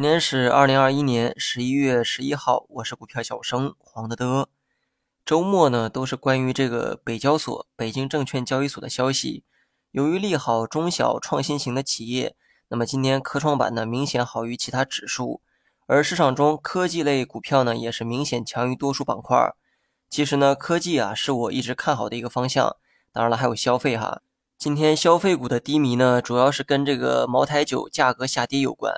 今天是二零二一年十一月十一号，我是股票小生黄德德。周末呢都是关于这个北交所、北京证券交易所的消息。由于利好中小创新型的企业，那么今天科创板呢明显好于其他指数，而市场中科技类股票呢也是明显强于多数板块。其实呢，科技啊是我一直看好的一个方向，当然了，还有消费哈。今天消费股的低迷呢，主要是跟这个茅台酒价格下跌有关。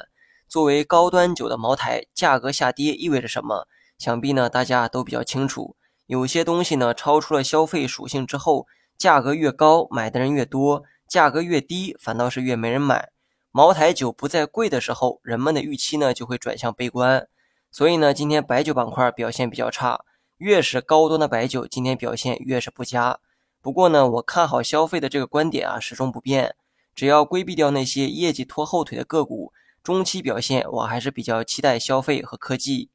作为高端酒的茅台，价格下跌意味着什么？想必呢大家都比较清楚。有些东西呢超出了消费属性之后，价格越高，买的人越多；价格越低，反倒是越没人买。茅台酒不再贵的时候，人们的预期呢就会转向悲观。所以呢，今天白酒板块表现比较差，越是高端的白酒，今天表现越是不佳。不过呢，我看好消费的这个观点啊始终不变，只要规避掉那些业绩拖后腿的个股。中期表现，我还是比较期待消费和科技。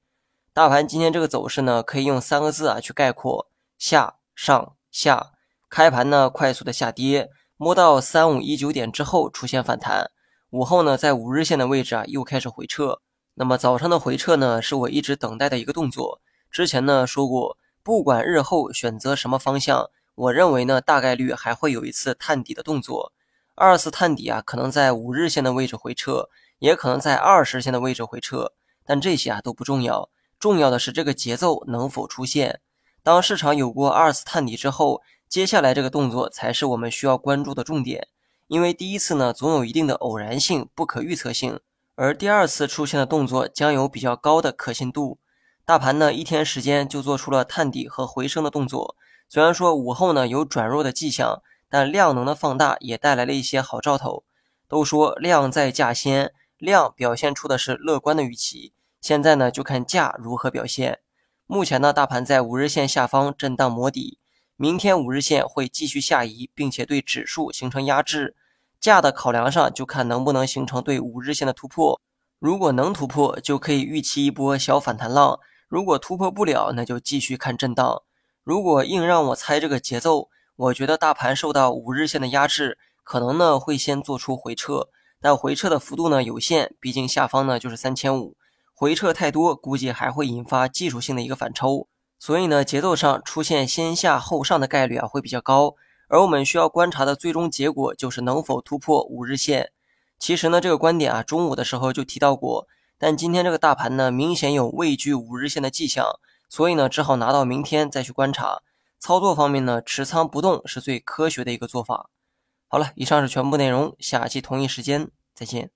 大盘今天这个走势呢，可以用三个字啊去概括：下上下。开盘呢快速的下跌，摸到三五一九点之后出现反弹，午后呢在五日线的位置啊又开始回撤。那么早上的回撤呢，是我一直等待的一个动作。之前呢说过，不管日后选择什么方向，我认为呢大概率还会有一次探底的动作。二次探底啊，可能在五日线的位置回撤。也可能在二十线的位置回撤，但这些啊都不重要，重要的是这个节奏能否出现。当市场有过二次探底之后，接下来这个动作才是我们需要关注的重点。因为第一次呢总有一定的偶然性、不可预测性，而第二次出现的动作将有比较高的可信度。大盘呢一天时间就做出了探底和回升的动作，虽然说午后呢有转弱的迹象，但量能的放大也带来了一些好兆头。都说量在价先。量表现出的是乐观的预期，现在呢就看价如何表现。目前呢，大盘在五日线下方震荡磨底，明天五日线会继续下移，并且对指数形成压制。价的考量上就看能不能形成对五日线的突破。如果能突破，就可以预期一波小反弹浪；如果突破不了，那就继续看震荡。如果硬让我猜这个节奏，我觉得大盘受到五日线的压制，可能呢会先做出回撤。但回撤的幅度呢有限，毕竟下方呢就是三千五，回撤太多，估计还会引发技术性的一个反抽，所以呢节奏上出现先下后上的概率啊会比较高。而我们需要观察的最终结果就是能否突破五日线。其实呢这个观点啊中午的时候就提到过，但今天这个大盘呢明显有畏惧五日线的迹象，所以呢只好拿到明天再去观察。操作方面呢持仓不动是最科学的一个做法。好了以上是全部内容下期同一时间再见。